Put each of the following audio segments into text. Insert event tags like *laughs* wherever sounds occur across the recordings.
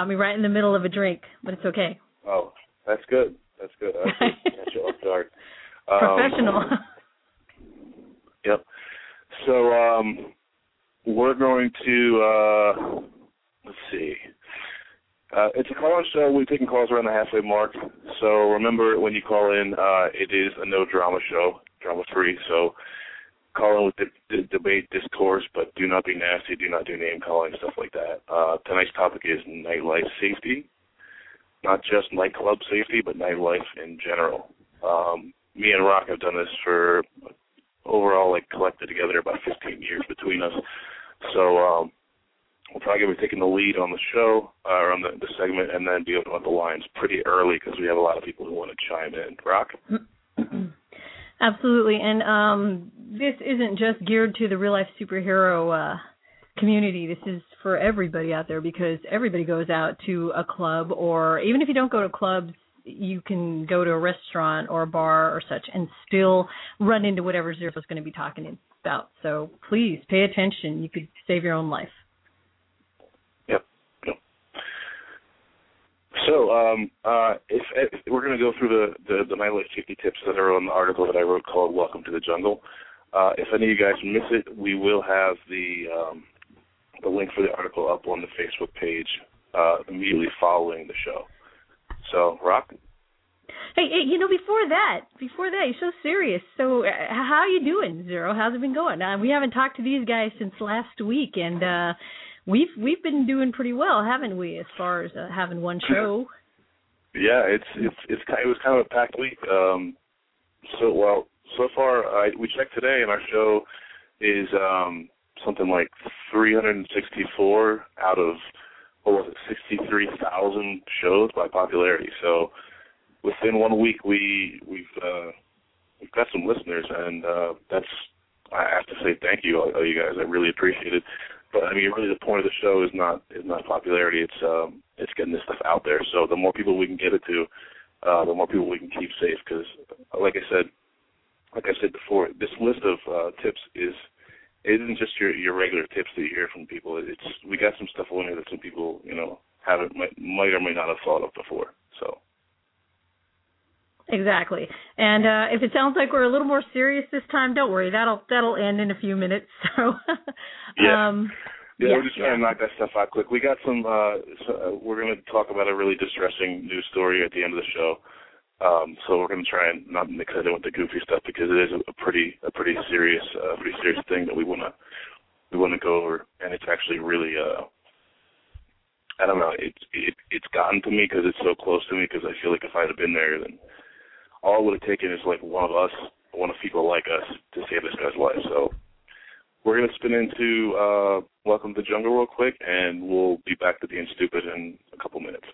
caught me right in the middle of a drink, but it's okay. Oh, that's good. That's good. I like *laughs* to catch you off guard. Um, Professional. *laughs* Yep. So um, we're going to uh, let's see. Uh, it's a call-in show. We're taking calls around the halfway mark. So remember, when you call in, uh, it is a no drama show, drama-free. So call in with the, the debate, discourse, but do not be nasty. Do not do name calling, stuff like that. Uh, tonight's topic is nightlife safety, not just nightclub safety, but nightlife in general. Um, me and Rock have done this for overall, like collected together about 15 years between us. So um, we'll probably be taking the lead on the show uh, or on the, the segment, and then be opening up the lines pretty early because we have a lot of people who want to chime in. Rock. *clears throat* Absolutely. And um, this isn't just geared to the real life superhero uh, community. This is for everybody out there because everybody goes out to a club, or even if you don't go to clubs, you can go to a restaurant or a bar or such and still run into whatever Zero is going to be talking about. So please pay attention. You could save your own life. Yep. So, um, uh, if, if we're going to go through the, the the nightlife safety tips that are on the article that I wrote called "Welcome to the Jungle." Uh, if any of you guys miss it, we will have the um, the link for the article up on the Facebook page uh, immediately following the show. So, Rock. Hey, you know, before that, before that, you're so serious. So, uh, how are you doing, Zero? How's it been going? Uh, we haven't talked to these guys since last week, and uh we've we've been doing pretty well, haven't we? As far as uh, having one show. Yeah, it's it's it's kind it was kind of a packed week. Um, so well, so far I, we checked today, and our show is um, something like 364 out of what was it, 63,000 shows by popularity. So within one week, we we've uh, we've got some listeners, and uh, that's I have to say thank you, all, all you guys. I really appreciate it. But I mean, really, the point of the show is not is not popularity. It's um, it's getting this stuff out there. So the more people we can get it to, uh, the more people we can keep safe. Because, like I said, like I said before, this list of uh, tips is it isn't just your your regular tips that you hear from people. It's we got some stuff on here that some people you know haven't might, might or might not have thought of before. So Exactly. And uh if it sounds like we're a little more serious this time, don't worry. That'll that'll end in a few minutes. *laughs* So Yeah. um yeah, Yeah, we're just trying to knock that stuff out quick. We got some. uh, so, uh We're going to talk about a really distressing news story at the end of the show. Um, so we're going to try and not mix it in with the goofy stuff because it is a, pretty a pretty serious uh, pretty serious thing that we want to we want to go over, and it's actually really uh, I don't know it's it, it's gotten to me because it's so close to me because I feel like if I'd have been there then all it would have taken is like one of us one of people like us to save this guy's life. So we're going to spin into uh, Welcome to the Jungle real quick, and we'll be back to being stupid in a couple minutes.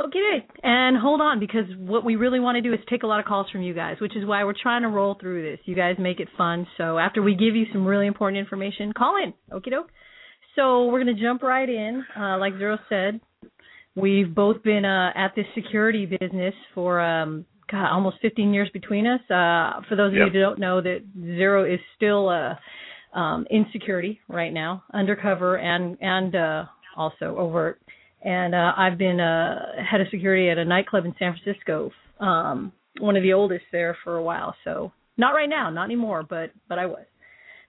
Okay, and hold on because what we really want to do is take a lot of calls from you guys, which is why we're trying to roll through this. You guys make it fun. So after we give you some really important information, call in. Okie doke. So we're going to jump right in. Uh, like Zero said, we've both been uh, at this security business for um, God, almost 15 years between us. Uh, for those of Yep. you who don't know, that Zero is still a um, in security right now, undercover and and uh, also overt. And uh, I've been uh, head of security at a nightclub in San Francisco, um, one of the oldest there for a while. So not right now, not anymore, but but I was.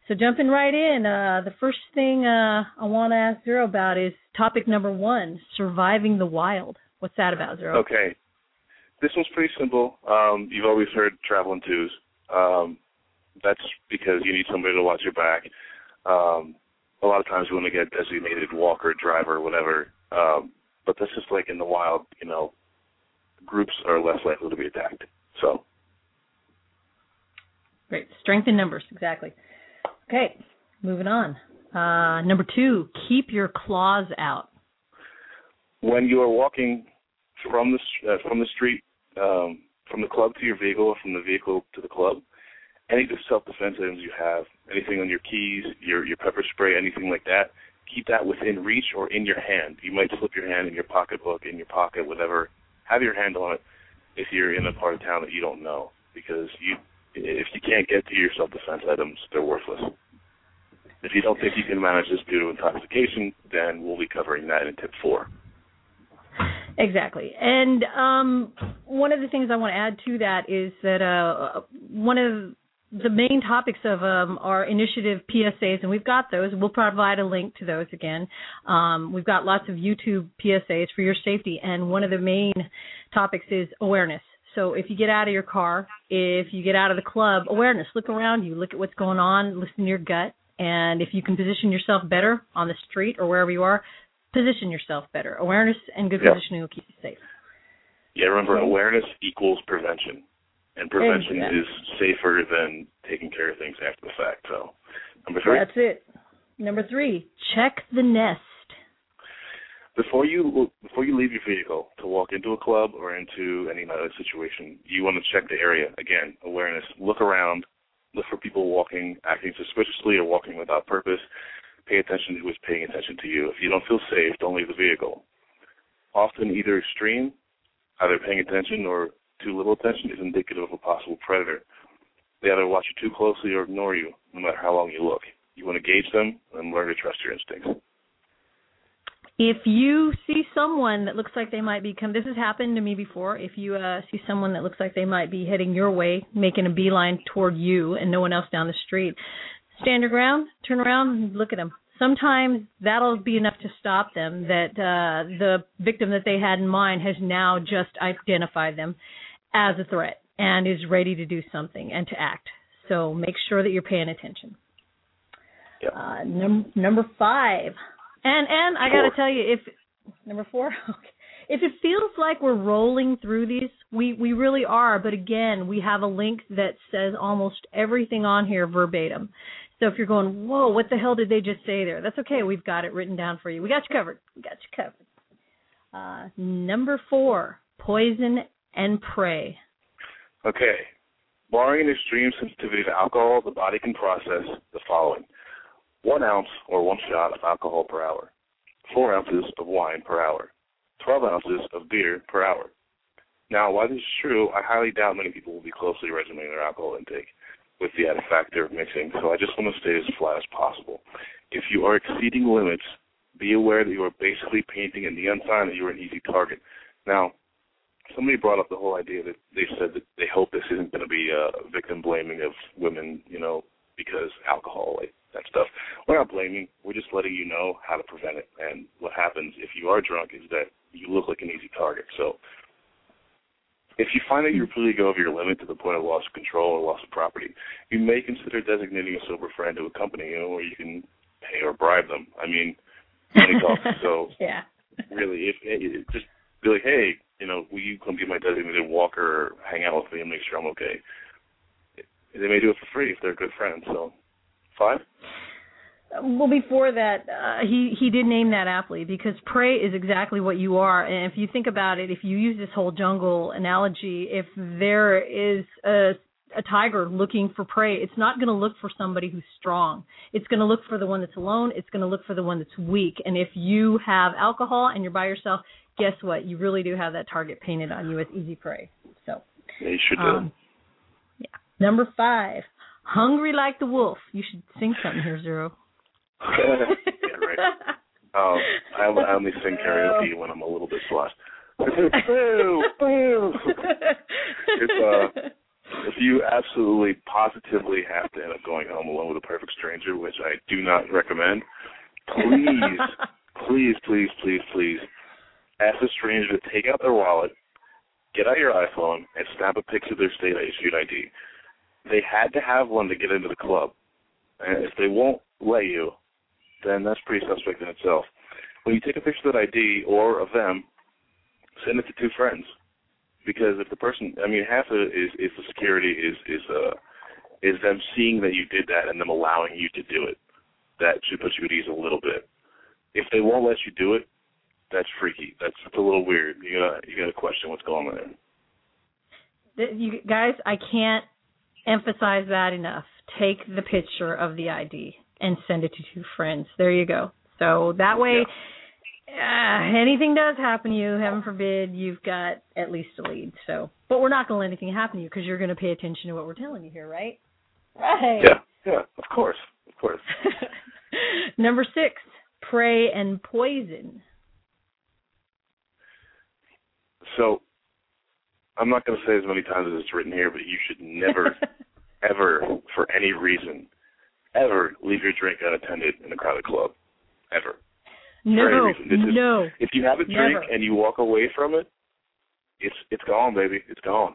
So jumping right in, uh, the first thing uh, I want to ask Zero about is topic number one: surviving the wild. What's that about, Zero? Okay, this one's pretty simple. Um, you've always heard traveling twos. Um, that's because you need somebody to watch your back. Um, a lot of times you want to get a designated walker, driver, whatever. Um, but this is like in the wild, you know, groups are less likely to be attacked. So. Great. Strength in numbers, exactly. Okay, moving on. Uh, number two, keep your claws out. When you are walking from the uh, from the street, um, from the club to your vehicle, or from the vehicle to the club, any self-defense items you have, anything on your keys, your your pepper spray, anything like that, keep that within reach or in your hand. You might slip your hand in your pocketbook, in your pocket, whatever. Have your hand on it if you're in a part of town that you don't know, because you if you can't get to your self-defense items, they're worthless. If you don't think you can manage this due to intoxication, then we'll be covering that in tip four. Exactly. And um, one of the things I want to add to that is that uh, one of the main topics of um, our initiative PSAs, and we've got those. We'll provide a link to those again. Um, we've got lots of YouTube PSAs for your safety, and one of the main topics is awareness. So if you get out of your car, if you get out of the club, awareness. Look around you. Look at what's going on. Listen to your gut. And if you can position yourself better on the street or wherever you are, position yourself better. Awareness and good yep. positioning will keep you safe. Yeah, remember, okay. awareness equals prevention. And prevention exactly. is safer than taking care of things after the fact. So, number three. That's it. Number three, check the nest. Before you before you leave your vehicle to walk into a club or into any other situation, you want to check the area. Again, awareness. Look around. Look for people walking, acting suspiciously, or walking without purpose. Pay attention to who is paying attention to you. If you don't feel safe, don't leave the vehicle. Often, either extreme, either paying attention or too little attention, is indicative of a possible predator. They either watch you too closely or ignore you, no matter how long you look. You want to gauge them and learn to trust your instincts. If you see someone that looks like they might be come, this has happened to me before. If you uh, see someone that looks like they might be heading your way, making a beeline toward you, and no one else down the street, stand your ground, turn around, and look at them. Sometimes that'll be enough to stop them. That uh, the victim that they had in mind has now just identified them as a threat and is ready to do something and to act. So make sure that you're paying attention. Yep. Uh, num- number five, and and I got to tell you, if number four, *laughs* okay. if it feels like we're rolling through these, we we really are. But again, we have a link that says almost everything on here verbatim. So if you're going, whoa, what the hell did they just say there? That's okay. We've got it written down for you. We got you covered. We got you covered. Uh, number four, poison and prey. Okay. Barring extreme sensitivity to alcohol, the body can process the following one ounce or one shot of alcohol per hour, four ounces of wine per hour, 12 ounces of beer per hour. Now, while this is true, I highly doubt many people will be closely regimenting their alcohol intake with the added factor of mixing, so I just want to stay as flat as possible. If you are exceeding limits, be aware that you are basically painting a neon sign that you are an easy target. Now, somebody brought up the whole idea that they said that they hope this isn't going to be uh, a victim blaming of women, you know, because alcohol, like that stuff. We're not blaming. We're just letting you know how to prevent it. And what happens if you are drunk is that you look like an easy target. So if you find that you really go over your limit to the point of loss of control or loss of property, you may consider designating a sober friend to accompany you, or you can pay or bribe them. I mean, money talks. *laughs* So yeah, really, if it, just be like, hey, you know, will you come be my designated walker hang out with me and make sure I'm okay? They may do it for free if they're good friends. So five. Well, before that, uh, he he did name that aptly because prey is exactly what you are. And if you think about it, if you use this whole jungle analogy, if there is a a tiger looking for prey, it's not going to look for somebody who's strong. It's going to look for the one that's alone. It's going to look for the one that's weak. And if you have alcohol and you're by yourself, guess what? You really do have that target painted on you as easy prey. So they you should do. Um, yeah. Number five, Hungry like the wolf. You should sing something here, Zero. yeah, right. Um, I, I only sing karaoke when I'm a little bit slosh. boo, boo. It's uh, if you absolutely positively have to end up going home alone with a perfect stranger, which I do not recommend, please, please, please, please, please ask the stranger to take out their wallet, get out your iPhone, and snap a picture of their state issued ID. They had to have one to get into the club. And if they won't let you, then that's pretty suspect in itself. When you take a picture of that ID or of them, send it to two friends. Because if the person, I mean, half of it is, is the security is is uh is them seeing that you did that and them allowing you to do it. That should put you at ease a little bit. If they won't let you do it, that's freaky. That's, that's a little weird. You gotta you gotta question what's going on there. You guys, I can't emphasize that enough. Take the picture of the ID and send it to two friends. There you go. So that way, yeah. uh, anything does happen to you, heaven forbid, you've got at least a lead. So, but we're not going to let anything happen to you because you're going to pay attention to what we're telling you here, right? Right. Yeah. Yeah. Of course. Of course. *laughs* Number six, prey and poison. So, I'm not going to say as many times as it's written here, but you should never, *laughs* ever, for any reason, ever leave your drink unattended in a crowded club, ever. No, is, no. If you have a drink never. and you walk away from it, it's it's gone, baby. It's gone.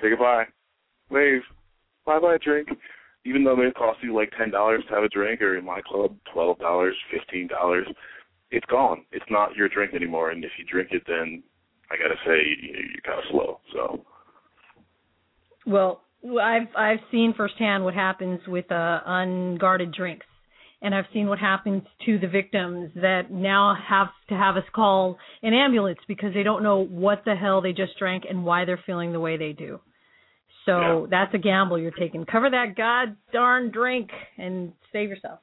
Say goodbye. Wave. Bye bye drink. Even though it may cost you like ten dollars to have a drink, or in my club, twelve dollars, fifteen dollars, it's gone. It's not your drink anymore. And if you drink it, then I gotta say you, you're kind of slow. So. Well, I've I've seen firsthand what happens with uh, unguarded drinks, and I've seen what happens to the victims that now have to have us call an ambulance because they don't know what the hell they just drank and why they're feeling the way they do. So Yeah. that's a gamble you're taking. Cover that god darn drink and save yourself.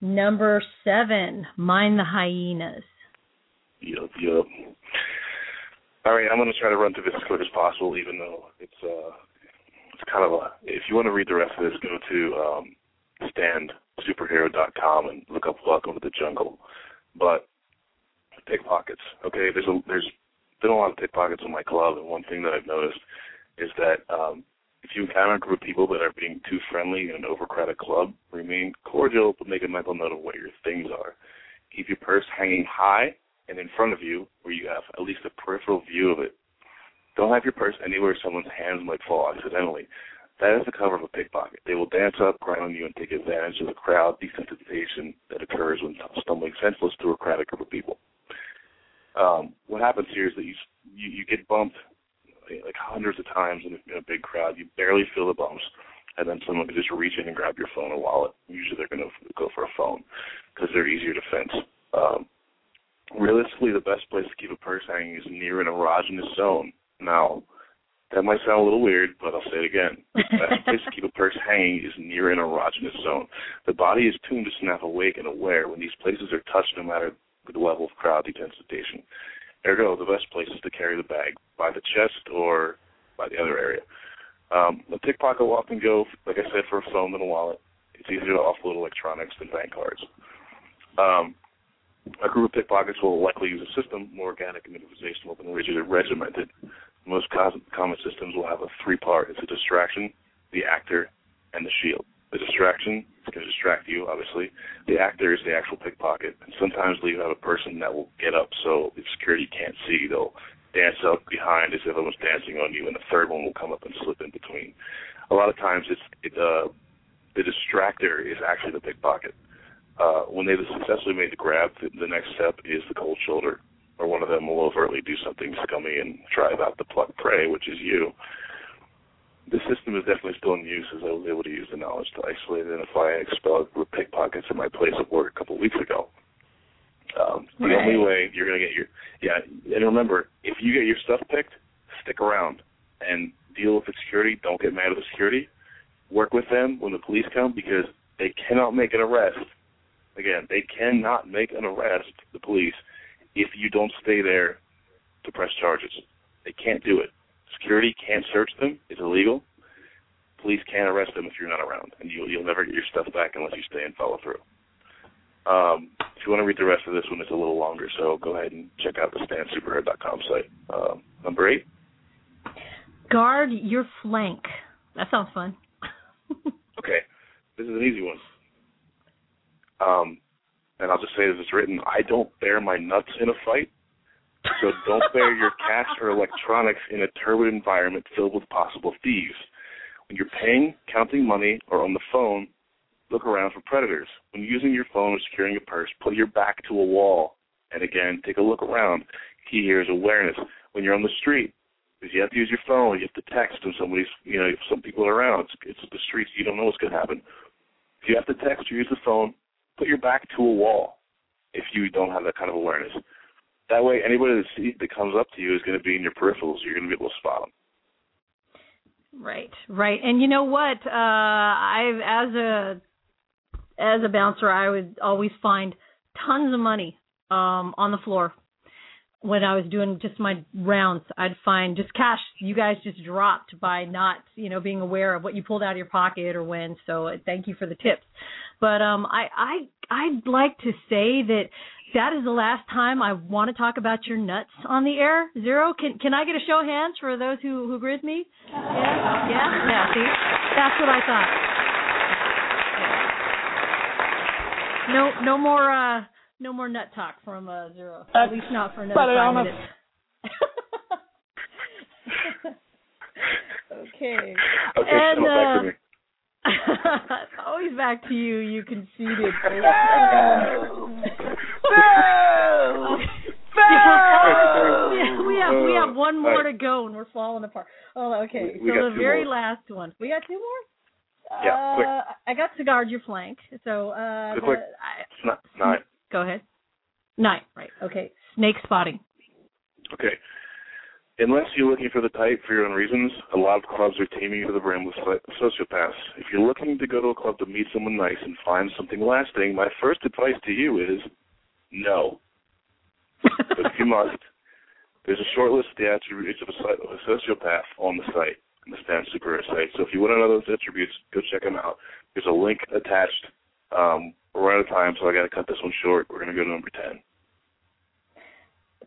Number seven, mind the hyenas. Yup. All right, I'm going to try to run through this as quick as possible, even though it's uh, it's kind of a. If you want to read the rest of this, go to um, standsuperhero.com and look up "Welcome to the Jungle." But pickpockets, okay? There's a there's been a lot of pickpockets in my club, and one thing that I've noticed is that um, if you encounter a group of people that are being too friendly in an overcrowded club, remain cordial, but make a mental note of what your things are. Keep your purse hanging high and in front of you where you have at least a peripheral view of it. Don't have your purse anywhere someone's hands might fall accidentally. That is the cover of a pickpocket. They will dance up, grind on you, and take advantage of the crowd desensitization that occurs when stumbling senseless through a crowded group of people. Um, what happens here is that you you, you get bumped like hundreds of times in a, in a big crowd. You barely feel the bumps, and then someone can just reach in and grab your phone or wallet. Usually they're going to go for a phone because they're easier to fence. Um, realistically, the best place to keep a purse hanging is near an erogenous zone. Now, that might sound a little weird, but I'll say it again. *laughs* The best place to keep a purse hanging is near an erogenous zone. The body is tuned to snap awake and aware when these places are touched no matter the level of crowd desensitization. Ergo, the best place is to carry the bag by the chest or by the other area. Um, a pickpocket will often go, like I said, for a phone than a wallet. It's easier to offload electronics than bank cards. Um, a group of pickpockets will likely use a system more organic and improvisational than rigid and regimented. Most common systems will have a three-part. It's a distraction, the actor, and the shield. The distraction is going to distract you, obviously. The actor is the actual pickpocket. And sometimes you have a person that will get up so the security can't see. They'll dance up behind as if everyone's dancing on you, and the third one will come up and slip in between. A lot of times it's it, uh, the distractor is actually the pickpocket. Uh, when they've successfully made the grab, the, the next step is the cold shoulder, or one of them will overtly do something scummy and try about the pluck prey, which is you. The system is definitely still in use as I was able to use the knowledge to isolate, identify, and expel a group of pickpockets in my place of work a couple of weeks ago. Um, the Right. only way you're going to get your yeah, and remember, if you get your stuff picked, stick around and deal with the security. Don't get mad at the security. Work with them when the police come because they cannot make an arrest. Again, they cannot make an arrest, the police, if you don't stay there to press charges. They can't do it. Security can't search them. It's illegal. police can't arrest them if you're not around, and you'll you'll never get your stuff back unless you stay and follow through. Um, if you want to read the rest of this one, it's a little longer, so go ahead and check out the stansuperhero.com site. Um, number eight. Guard your flank. That sounds fun. *laughs* okay, this is an easy one. Um, and I'll just say as it's written, I don't bare my nuts in a fight, so don't bare your cash or electronics in a turbid environment filled with possible thieves. When you're paying, counting money, or on the phone, look around for predators. When using your phone or securing a purse, put your back to a wall. And again, take a look around. Key here is awareness. When you're on the street, because you have to use your phone, you have to text and somebody's, you know, if some people are around. It's, it's the streets. You don't know what's going to happen. If you have to text or use the phone, put your back to a wall. If you don't have that kind of awareness, that way anybody that sees that comes up to you is going to be in your peripherals. You're going to be able to spot them. Right, right. And you know what? Uh I've as a as a bouncer, I would always find tons of money um on the floor when I was doing just my rounds, I'd find just cash you guys just dropped by not, you know, being aware of what you pulled out of your pocket or when. So uh, thank you for the tips. But um I I I'd like to say that that is the last time I want to talk about your nuts on the air. Zero. Can can I get a show of hands for those who who agree with me? Yeah. Yeah. Yeah. See, that's what I thought. No no more uh no more nut talk from uh, zero. At least not for another five minutes. *laughs* okay. Okay, and, so back to uh, me. always back to you. You conceded. Yeah, we have we have one more to go and we're falling apart. Oh, okay. We- we so the very more. last one. We got two more. Yeah, quick. Uh, I got to guard your flank. So uh, Quick, quick. the- I, nine. go ahead. Nine. Right. Okay. Snake spotting. Okay. Unless you're looking for the type for your own reasons, a lot of clubs are teeming to the brim with sociopaths. If you're looking to go to a club to meet someone nice and find something lasting, my first advice to you is no. *laughs* but if you must, there's a short list of the attributes of a, site- of a sociopath on the site, on the Stan Superhero site. So if you want to know those attributes, go check them out. There's a link attached. Um, we're out of time, so I got to cut this one short. We're going to go to number 10.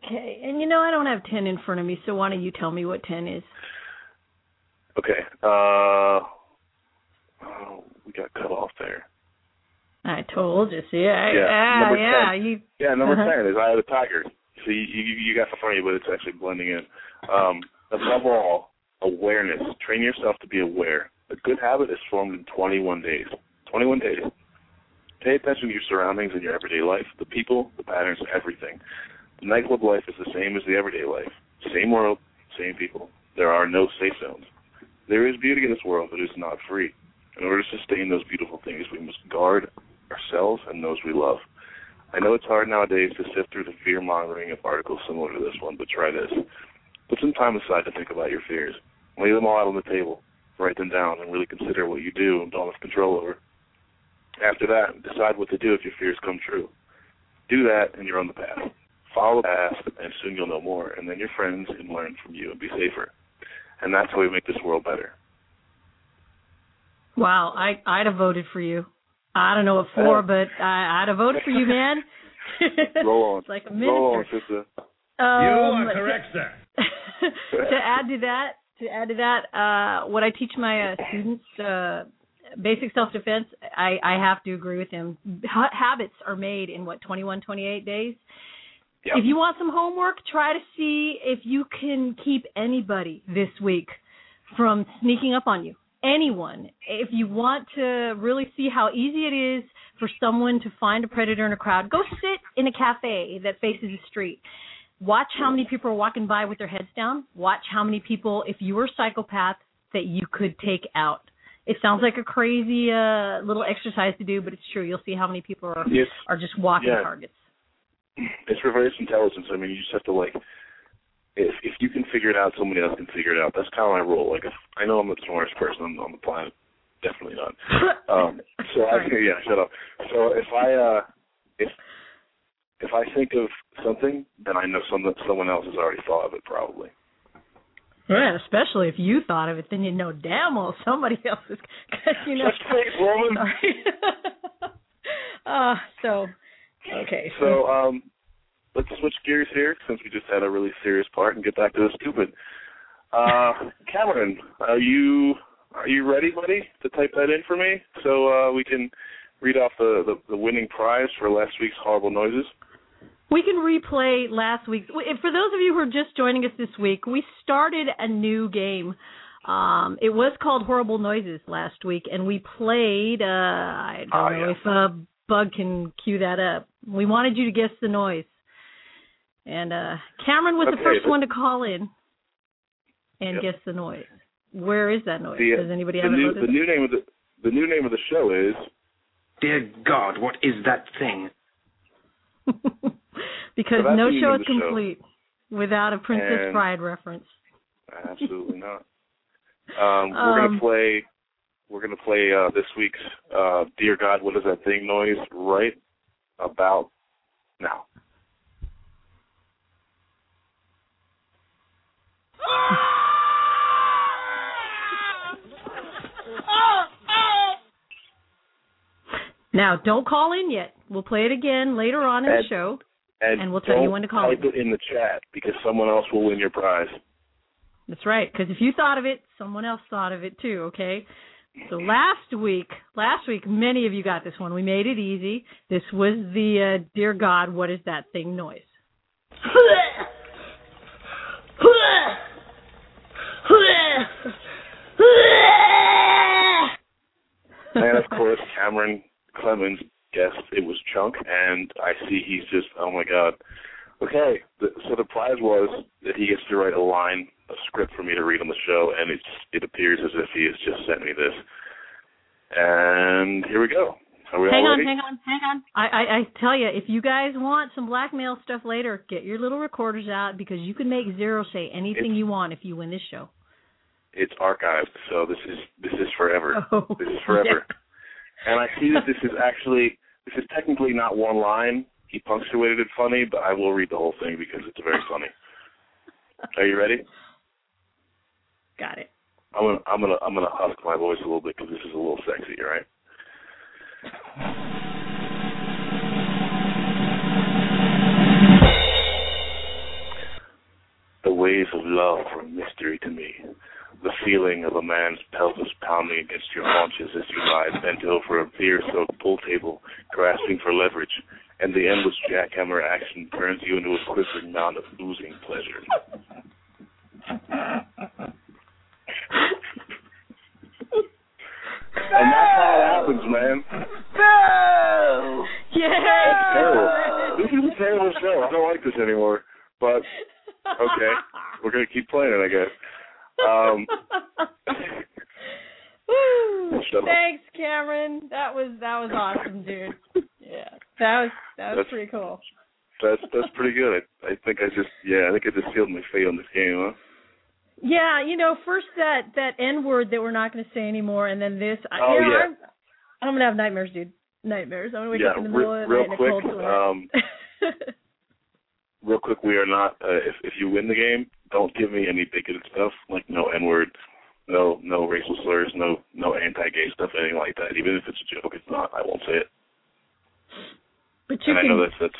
Okay. And you know I don't have ten in front of me, so why don't you tell me what ten is? Okay. Uh, oh, we got cut off there. I told you. See, I, Yeah, yeah, number yeah. 10. You Yeah, number Uh-huh. ten is Eye of the Tiger. So you, you you got in front of you, but it's actually blending in. Um, above all, awareness. Train yourself to be aware. A good habit is formed in 21 days. 21 days. Pay attention to your surroundings and your everyday life, the people, the patterns, everything. Nightclub life is the same as the everyday life. Same world, same people. There are no safe zones. There is beauty in this world, but it is not free. In order to sustain those beautiful things, we must guard ourselves and those we love. I know it's hard nowadays to sift through the fear mongering of articles similar to this one, but try this. Put some time aside to think about your fears. Lay them all out on the table. Write them down and really consider what you do and don't have control over. After that, decide what to do if your fears come true. Do that and you're on the path. Follow the path and soon you'll know more and then your friends can learn from you and be safer. And that's how we make this world better. wow, I I'd have voted for you. I don't know what for, but I, I'd have voted for you, man. *laughs* *laughs* Roll on. It's like a Roll on, minister. sister. Um, you are correct, sir. *laughs* to add to that, to add to that, uh, what I teach my uh, students, uh, basic self-defense, I, I have to agree with him. Ha- habits are made in what 21, 28 days. Yep. If you want some homework, try to see if you can keep anybody this week from sneaking up on you. Anyone. If you want to really see how easy it is for someone to find a predator in a crowd, go sit in a cafe that faces the street. Watch how many people are walking by with their heads down. Watch how many people, if you were a psychopath, that you could take out. It sounds like a crazy uh, little exercise to do, but it's true. You'll see how many people are It's, are just walking Yeah. targets. It's reverse intelligence. I mean, you just have to like, if if you can figure it out, somebody else can figure it out. That's kind of my role. Like, if I know I'm the smartest person on, on the planet, definitely not. *laughs* Um, so I yeah, shut up. So if I uh, if if I think of something, then I know some someone else has already thought of it probably. Yeah, especially if you thought of it, then you know damn well somebody else is. *laughs* Cause, you know. Touch base, woman. *laughs* Uh, so okay. *laughs* So um, let's switch gears here since we just had a really serious part and get back to the stupid. Uh, *laughs* Cameron, are you are you ready, buddy, to type that in for me so uh, we can read off the, the the winning prize for last week's horrible noises? We can replay last week's. For those of you who are just joining us this week, we started a new game. Um, it was called Horrible Noises last week, and we played. Uh, I don't Oh, know yeah. if uh, Bug can cue that up. We wanted you to guess the noise, and uh, Cameron was the first but- one to call in and Yep. guess the noise. Where is that noise? The, uh, Does anybody have it new the new name of the the new name of the show is Dear God, what is that thing? *laughs* because So no show is the show. complete without a Princess And- Bride reference. absolutely not. Um, we're Um, gonna play. We're gonna play uh, this week's uh, "Dear God, What Is That Thing" noise right about now. Now, don't call in yet. We'll play it again later on in the show. And, And we'll tell you when to call type it in the chat because someone else will win your prize. That's right. Because if you thought of it, someone else thought of it too. Okay. So last week, last week, many of you got this one. We made it easy. This was the uh, "Dear God, what is that thing?" noise. And of course, Cameron Clemens guessed it was Chunk, and I see he's just, oh my god. Okay, so the prize was that he gets to write a line, a script for me to read on the show, and it's it appears as if he has just sent me this. And here we go. Are we hang all on, ready? hang on, hang on. I, I, I tell you, if you guys want some blackmail stuff later, get your little recorders out because you can make Zero say anything It's- you want if you win this show. It's archived, so this is this is forever. *laughs* Oh, This is forever. yeah. And I see that this is *laughs* actually this is technically not one line. He punctuated it funny, but I will read the whole thing because it's very funny. Are you ready? Got it. I'm gonna I'm gonna I'm gonna husk my voice a little bit because this is a little sexy, all right? The ways of love were a mystery to me. The feeling of a man's pelvis pounding against your haunches as you lie bent over a beer-soaked pool table, grasping for leverage, and the endless jackhammer action turns you into a quivering mound of oozing pleasure. *laughs* And that's how it happens, man. Boo! Yeah. That's terrible. This is a terrible show. I don't like this anymore. But okay, we're gonna keep playing it, I guess. Um, *laughs* Woo. Thanks, Cameron. That was that was awesome, dude. Yeah, that was that was That's- pretty cool. that's that's pretty good. I, I think I just yeah, I think I just sealed my fate on this game, huh? Yeah, you know, first that that N word that we're not going to say anymore, and then this. Oh, you know, yeah. I'm, I'm gonna have nightmares, dude. Nightmares. I'm gonna wake Yeah, up in the re- middle of the real night quick, um, *laughs* Real quick, we are not. Uh, if if you win the game, don't give me any bigoted stuff like no N word, no no racial slurs, no no anti-gay stuff, anything like that. Even if it's a joke, it's not. I won't say it. but you and I know that's that's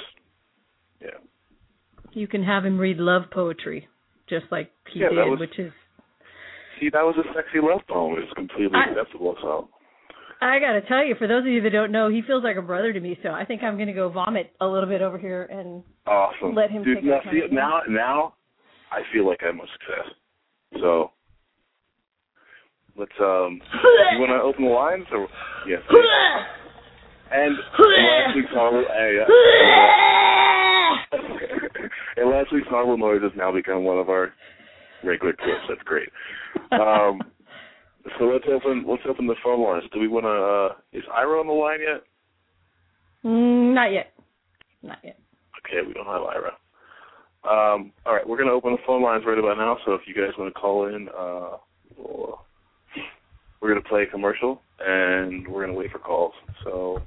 yeah. you can have him read love poetry, just like he Yeah, did, was- which is See, that was a sexy love poem. It's completely I- acceptable. So I gotta tell you, for those of you that don't know, he feels like a brother to me. So I think I'm gonna go vomit a little bit over here and awesome. Let him Dude, take now, see, now now I feel like I'm a success. So let's um. you want to open the lines or yes? And horrible. Hey, yeah. and *laughs* *laughs* last week's noise has now become one of our regular clips. That's great. Um, *laughs* so let's open let's open the phone lines. Do we want to? Uh, is Ira on the line yet? Mm, not yet, not yet. Okay, we don't have Ira. Um, all right, we're going to open the phone lines right about now. So if you guys want to call in, uh, we'll, we're going to play a commercial and we're going to wait for calls. So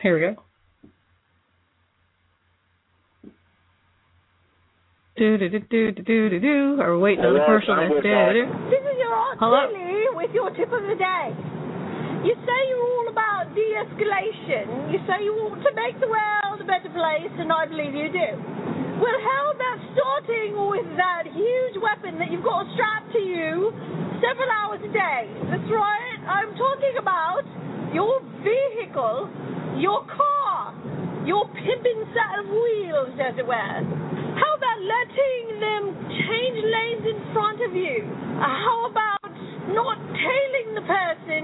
Here we go. Do do do do do do do do. Or waiting on the commercial. Do. This is your Aunt Hello? Tilly with your tip of the day. You say you're all about de-escalation. You say you want to make the world a better place, and I believe you do. Well, how about starting with that huge weapon that you've got strapped to you several hours a day? That's right. I'm talking about your vehicle, your car, your pimping set of wheels, as it were. How about letting them change lanes in front of you? How about not tailing the person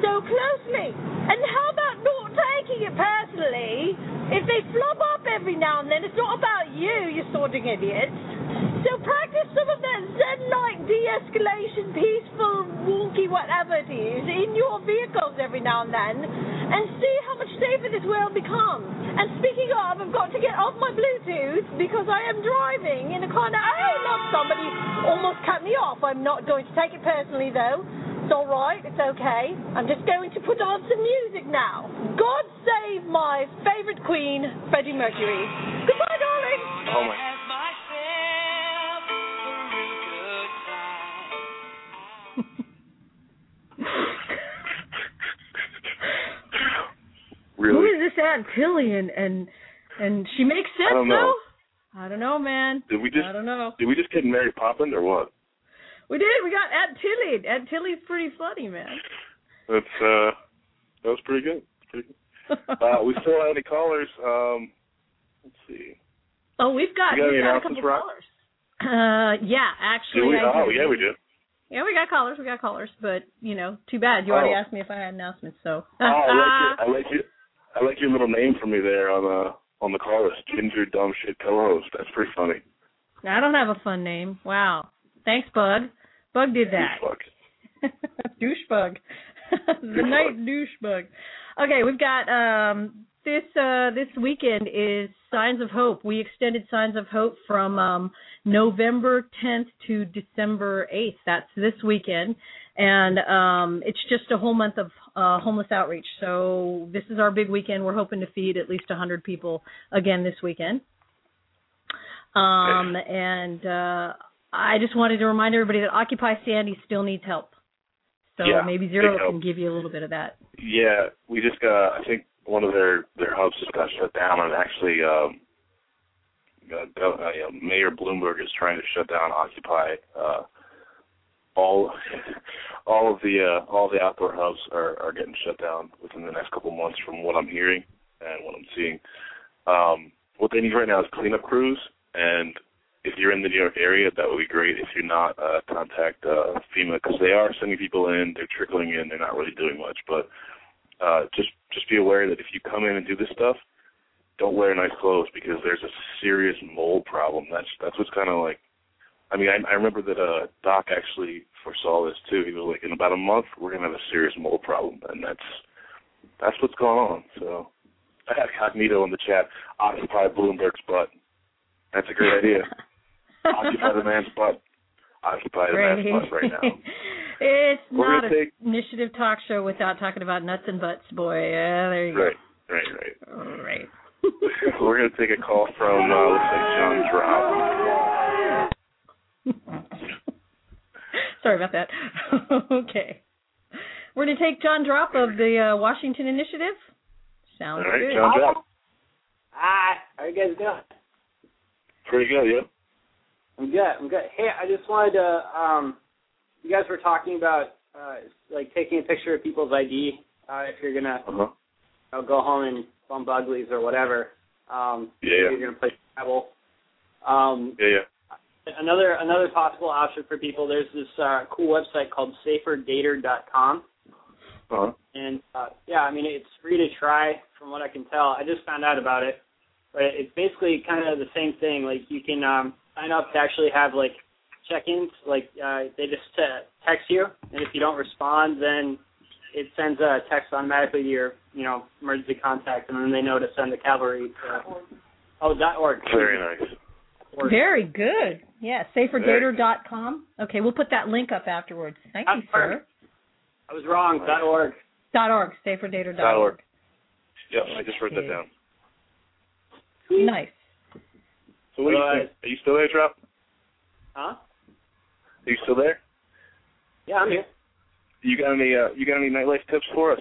so closely? And how about not taking it personally if they flop up every now and then? It's not about you, you sorting idiots. So practice some of that Zen-like de-escalation, peaceful, wonky whatever it is in your vehicles every now and then, and see how much safer this world becomes. And speaking of, I've got to get off my Bluetooth because I am driving in a car now. Oh, somebody almost cut me off. I'm not going to take it personally though. It's all right. It's okay. I'm just going to put on some music now. God save my favorite queen, Freddie Mercury. Goodbye, darling. Oh my. *laughs* Who really? is this Aunt Tilly and and and she makes sense I don't know. though? I don't know, man. Did we just I don't know. did we just get Mary Poppins or what? We did. We got Aunt Tilly. Aunt Tilly's pretty funny, man. That's uh that was pretty good. Pretty good. *laughs* Uh we still have any callers. Um let's see. oh, we've got, got we've got a couple callers. Uh, yeah, actually, Do we? I Oh do. yeah we do. Yeah, we got callers. We got callers, but you know, too bad. You already Oh. asked me if I had announcements, so. Oh I like your *laughs* I like your I like your little name for me there on the on the call list. Ginger Dumb Shit Co host. That's pretty funny. I don't have a fun name. Wow. Thanks, Bug. Bug did that. Fuck. douchebug. *laughs* *laughs* the night douchebug. Okay, we've got um this uh this weekend is Signs of Hope. We extended Signs of Hope from um November 10th to December 8th. That's this weekend. And um it's just a whole month of uh homeless outreach. So this is our big weekend. We're hoping to feed at least 100 people again this weekend. Um and uh I just wanted to remind everybody that Occupy Sandy still needs help. So Yeah, maybe Zero can give you a little bit of that. Yeah, we just got. I think one of their their hubs just got shut down, and actually, um, uh, uh, Mayor Bloomberg is trying to shut down Occupy. Uh, all *laughs* all of the uh, all the outdoor hubs are are getting shut down within the next couple months, from what I'm hearing and what I'm seeing. Um, what they need right now is cleanup crews, and if you're in the New York area, that would be great. If you're not, uh, contact uh, FEMA because they are sending people in. They're trickling in. They're not really doing much, but uh, just just be aware that if you come in and do this stuff, don't wear nice clothes because there's a serious mold problem. That's that's what's kind of like. I mean, I, I remember that uh, Doc actually foresaw this too. He was like, in about a month, we're gonna have a serious mold problem, and that's that's what's going on. So I had Cognito in the chat. Occupy Bloomberg's butt. That's a great idea. *laughs* Occupy the man's butt. Occupy the man's butt right now. *laughs* it's We're not gonna an take- initiative talk show without talking about nuts and butts, boy. Yeah, there you go. Right, right, right. go. All right. *laughs* *laughs* We're gonna take a call from uh, looks like John Drop. Sorry about that. okay. We're going to take John Drop of the uh, Washington Initiative. Sounds All right, good. John Drop. Hi, how you guys doing? Pretty good, yeah. I'm good. I'm good. Hey, I just wanted to. Um, you guys were talking about uh, like taking a picture of people's ID uh, if you're gonna Uh huh. you know, go home and bump uglies or whatever. Um, Yeah, if. You're gonna play travel. Um, Yeah, yeah. another another possible option for people. There's this uh, cool website called SaferDater.com. Uh huh. And uh, yeah, I mean it's free to try from what I can tell. I just found out about it, but it's basically kind of the same thing. Like you can um, sign up to actually have like check-ins. Like uh, they just uh, text you, and if you don't respond, then it sends a text automatically to your you know emergency contact, and then they know to send the cavalry. To, oh, dot org. Very nice. Org. Very good. Yeah, saferdater.com. Okay, we'll put that link up afterwards. Thank you, sir. I was wrong. Dot org. Dot .org, saferdater.org. Dot org. Yep, I just wrote that down. Nice. So what do you think? Are you still there, Drop? Huh? Are you still there? Yeah, I'm here. You got any uh, you got any nightlife tips for us?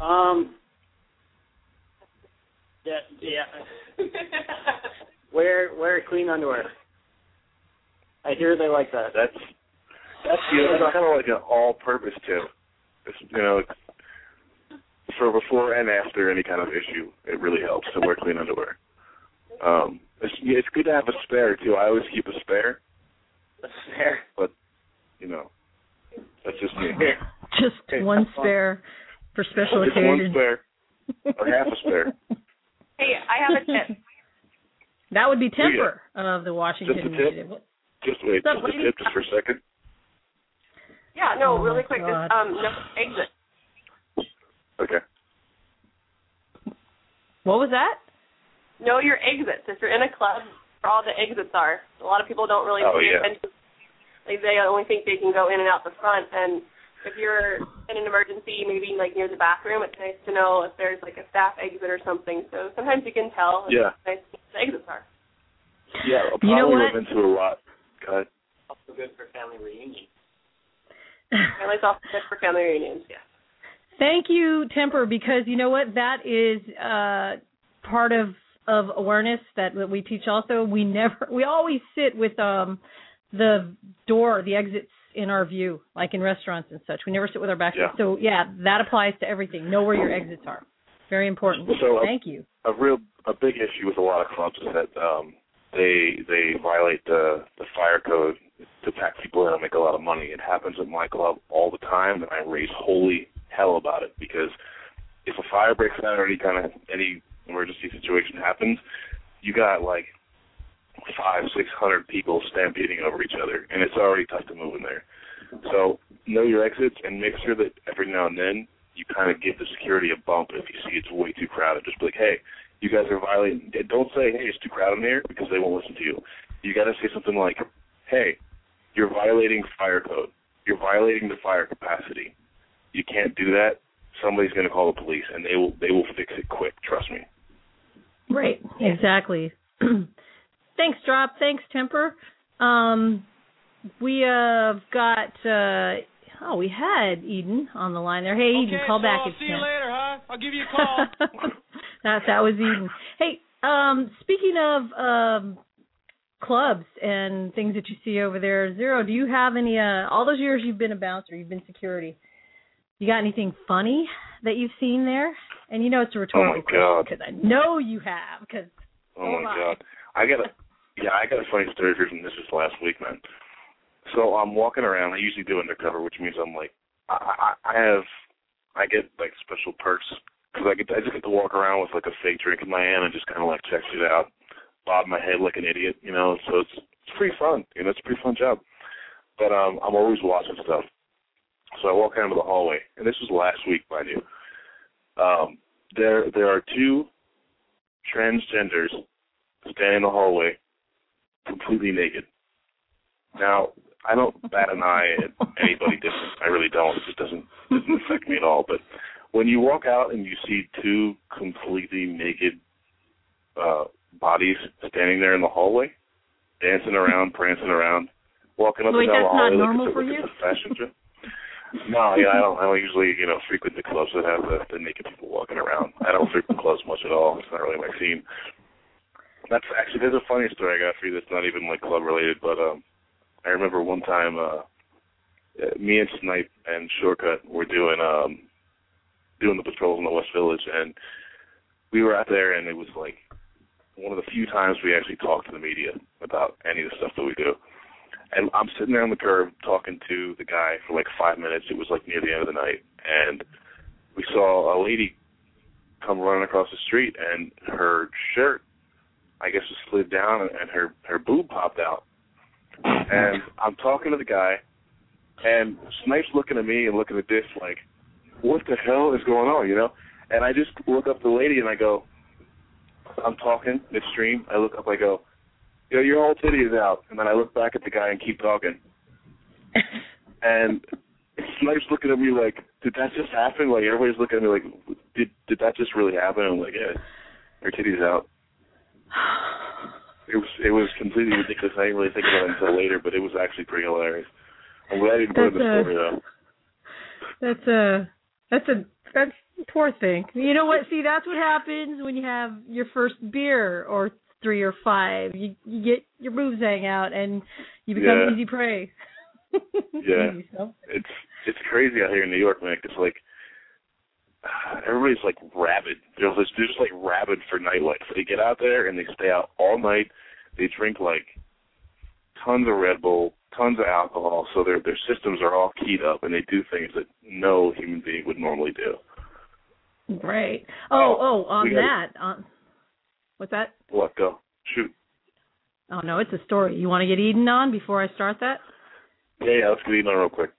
Um. Yeah, yeah. *laughs* wear wear clean underwear. I hear they like that. That's that's you know, that's kind of like an all-purpose tip. It's, you know, for before and after any kind of issue, it really helps to wear clean underwear. Um, yeah, it's good to have a spare too. I always keep a spare. That's fair. You know, that's just me. Just one spare for special Just one spare or half a spare. *laughs* Hey, I have a tip. That would be Do ya? temper of the Washington Just a tip? Initiative. Just wait, What's up, just a tip, just for a second. Yeah, no, Oh really quick. God. Just um, no exit. Okay. What was that? Know your exits. If you're in a club, where all the exits are. A lot of people don't really Oh, pay yeah. attention. Like they only think they can go in and out the front. And if you're in an emergency, maybe like near the bathroom, it's nice to know if there's like a staff exit or something. So sometimes you can tell. Yeah. It's nice what the exits are. Yeah, I'll You know probably what? run into a lot. Go ahead. Also good for family reunions. *laughs* Family's also good for family reunions. Yeah. Thank you, Temper, because you know what? That is uh, part of of awareness that, that we teach. Also, we never, we always sit with um, the door, the exits in our view, like in restaurants and such. We never sit with our backs. Yeah. So yeah, that applies to everything. Know where your exits are. Very important. So, uh, Thank you. a real a big issue with a lot of clubs is that um they they violate the the fire code to pack people in and make a lot of money. It happens at my club all the time and I raise holy hell about it because if a fire breaks out or any kind of any emergency situation happens, you got like five, six hundred people stampeding over each other and it's already tough to move in there. So know your exits and make sure that every now and then you kind of give the security a bump if you see it's way too crowded. Just be like, hey, you guys are violating. Don't say, hey, it's too crowded in here because they won't listen to you. You got to say something like, hey, you're violating fire code. You're violating the fire capacity. You can't do that. Somebody's going to call the police, and they will they will fix it quick. Trust me. Right. Exactly. *clears throat* Thanks, Drop. Thanks, Temper. Um, we have got. Uh, oh, we had Eden on the line there. Hey, Eden, okay, call so back I'll if see you you can. later, huh? I'll give you a call. *laughs* that that was Eden. Hey, um, speaking of um, clubs and things that you see over there, Zero, do you have any? Uh, all those years you've been a bouncer, you've been security. You got anything funny that you've seen there? And you know it's a rhetorical Oh, God. question because I know you have. Because Oh Oh, my god. I got a yeah, I got a funny story from this just last week, man. So I'm walking around. I usually do undercover, which means I'm like, I I, I have, I get like special perks because I get I just get to walk around with like a fake drink in my hand and just kind of like check it out, bob my head like an idiot, you know. So it's it's pretty fun, you know. It's a pretty fun job. But um, I'm always watching stuff. So I walk out into the hallway, and this was last week, mind you. Um, there there are two transgenders standing in the hallway, completely naked. Now, I don't bat an eye at anybody different. I really don't. It just doesn't doesn't affect me at all. But when you walk out and you see two completely naked uh bodies standing there in the hallway, dancing around, prancing around, walking up Wait, and down the hallway not like normal for you? fashion show. No, yeah, I don't. I don't usually, you know, frequent the clubs that have the, the naked people walking around. I don't frequent clubs much at all. It's not really my scene. That's actually there's a funny story I got for you that's not even like club related, but um, I remember one time uh, uh, me and Snipe and Shortcut were doing um, doing the patrols in the West Village, and we were out there, and it was like one of the few times we actually talked to the media about any of the stuff that we do. And I'm sitting there on the curb talking to the guy for like five minutes. It was like near the end of the night, and we saw a lady come running across the street, and her shirt, I guess, was slid down, and, her her boob popped out. And I'm talking to the guy, and Snipe's looking at me and looking at this like, what the hell is going on, you know? And I just look up the lady and I go, I'm talking midstream. I look up, I go, yo, your whole titty is out. And then I look back at the guy and keep talking. *laughs* and Snipe's looking at me like, did that just happen? Like everybody's looking at me like, did did that just really happen? I'm like, yeah, her titty's out. it was it was completely ridiculous. I didn't really think about it until later, but it was actually pretty hilarious. I'm glad you put in the a- story though. That's a that's a that's poor thing. You know what? See, that's what happens when you have your first beer or three or five. You you get your boobs hang out and you become Yeah. easy prey. *laughs* Yeah. Easy. It's it's crazy out here in New York, man. 'cause like everybody's like rabid. They're just they're just like rabid for nightlife. They get out there and they stay out all night. They drink like tons of Red Bull, tons of alcohol, so their their systems are all keyed up and they do things that no human being would normally do. Right. Oh, oh, oh on gotta- that. On what's that? What go? Shoot. Oh no, it's a story. You want to get Eden on before I start that? Yeah, yeah, let's get Eden on real quick.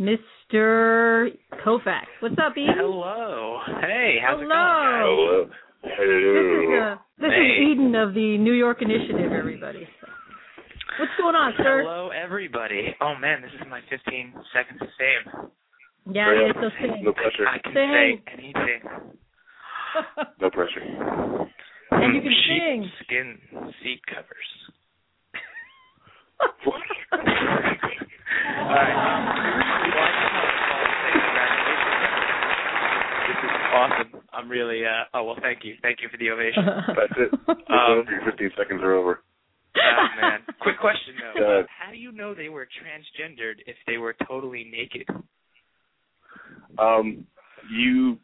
Mr. Kofax. What's up, Eden? Hello. Hey, how's Hello. Hello. This is Hello. uh, this Hey. is Eden of the New York Initiative, everybody. What's going on, sir? Hello, everybody. Oh man, this is my 15 seconds of fame. Yeah, Straight yeah, up. so sing. No pressure. I can Sing. say anything. *laughs* No pressure. and you can Sheep sing. Skin seat covers. *laughs* All right. Well, I just want to call and say congratulations. This is awesome. I'm really. uh Oh well, thank you. Thank you for the ovation. *laughs* That's it. That's Um. Your 15 seconds are over. Oh man. Quick question though. Go ahead. How do you know they were transgendered if they were totally naked? Um, you,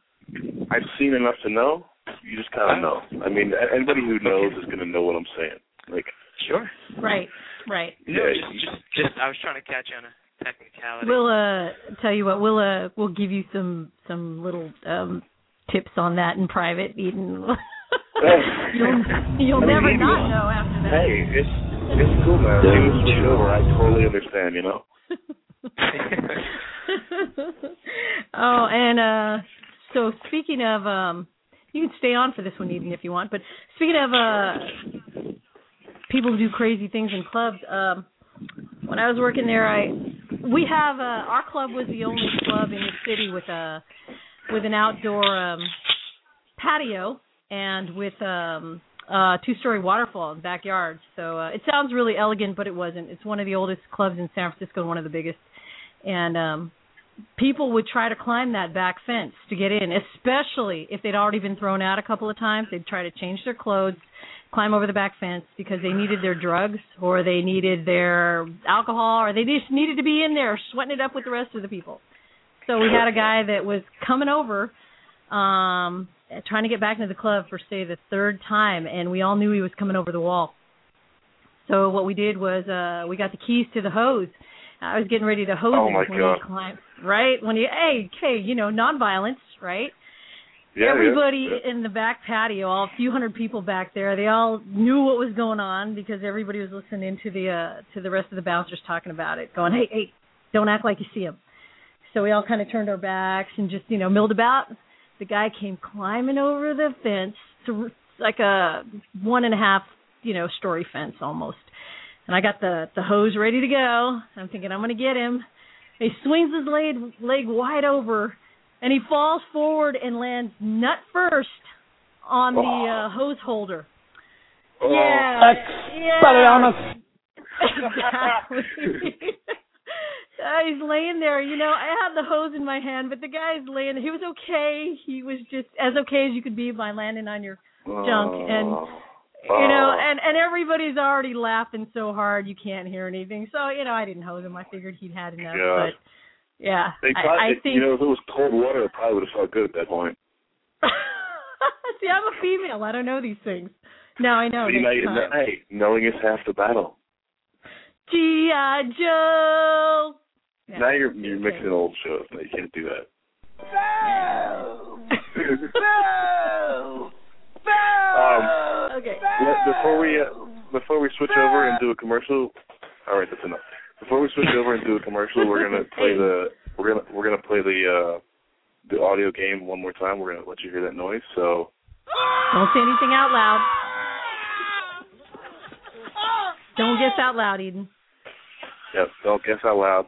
I've seen enough to know. You just kind of know. I mean, anybody who knows is going to know what I'm saying. Like, Sure. right, right. No, Yeah, just, just, just. I was trying to catch on a technicality. We'll uh tell you what, we'll uh we'll give you some some little um tips on that in private, Eden. *laughs* you'll you'll I mean, never maybe not know after that. hey, it's it's cool, man. Maybe we'll switch over. I totally understand. You know. *laughs* *laughs* oh, and uh so speaking of um you can stay on for this one Eden if you want, but speaking of uh people who do crazy things in clubs, um when I was working there I we have uh our club was the only club in the city with a with an outdoor um patio and with um uh two story waterfall in the backyard. So uh it sounds really elegant but it wasn't. It's one of the oldest clubs in San Francisco one of the biggest. And um people would try to climb that back fence to get in, especially if they'd already been thrown out a couple of times. They'd try to change their clothes, climb over the back fence because they needed their drugs or they needed their alcohol or they just needed to be in there sweating it up with the rest of the people. So we had a guy that was coming over um trying to get back into the club for say the third time and we all knew he was coming over the wall. So what we did was uh we got the keys to the hose. I was getting ready to hose Oh him when God. he climbed right? When you hey, hey, you know, nonviolence, right? Yeah, everybody yeah, yeah. in the back patio, all a few hundred people back there, they all knew what was going on because everybody was listening to the uh to the rest of the bouncers talking about it, going, "Hey, hey, don't act like you see him." So we all kind of turned our backs and just, you know, milled about. The guy came climbing over the fence, to like a one and a half, you know, story fence almost. And I got the the hose ready to go. I'm thinking I'm going to get him. He swings his leg leg wide over and he falls forward and lands nut first on the uh, hose holder. Oh. Yeah, *laughs* yeah. Exactly. Uh, he's laying there, you know. I had the hose in my hand, but the guy's laying. He was okay. He was just as okay as you could be by landing on your junk, and you know, Oh. and and everybody's already laughing so hard you can't hear anything. So you know, I didn't hose him. I figured he'd had enough. Yeah. But yeah, They I, probably, I think. you know, if it was cold water, it probably would have felt good at that point. *laughs* See, I'm a female. I don't know these things. Now I know. See, now, next time. hey, knowing is half the battle. G.I. Joe. Yeah. Now you're you're mixing old shows. Now you can't do that. um, Okay. let, before we uh, before we switch over and do a commercial, all right, that's enough. Before we switch over and do a commercial, we're gonna *laughs* play the we're gonna we're gonna play the uh the audio game one more time. We're gonna let you hear that noise. So Don't say anything out loud. Don't guess out loud, Eden. yeah, don't guess out loud.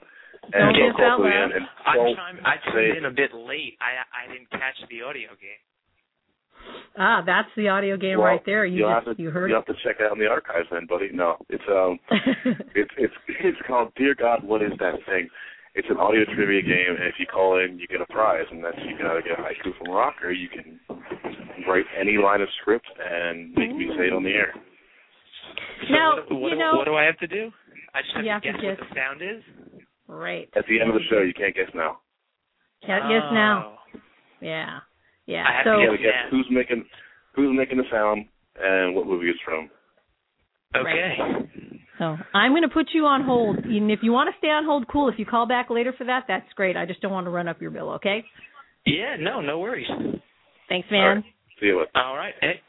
Don't guess out loud. and I'm don't I say in a bit late. I I didn't catch the audio game. Ah, that's the audio game well, right there. You you'll just have to, you heard you'll have to check it out in the archives then, buddy. No, it's um, *laughs* it's it's it's called Dear God, What Is That Thing? It's an audio trivia game, and if you call in, you get a prize, and that's you can either get a haiku from rock, or you can write any line of script and make me say it on the air. So Now, what, what, you do- know- what do I have to do? I just have You to have to guess guess. what the sound is. right. At the end of the show, you can't guess now. Can't guess now. Oh. Yeah. Yeah. I have so to You gotta Yeah. guess who's making who's making the sound and what movie it's from. Okay. So I'm going to put you on hold. And if you want to stay on hold, cool. If you call back later for that, that's great. I just don't want to run up your bill, okay? Yeah. No. No worries. Thanks, man. right. See you later. All right. Hey.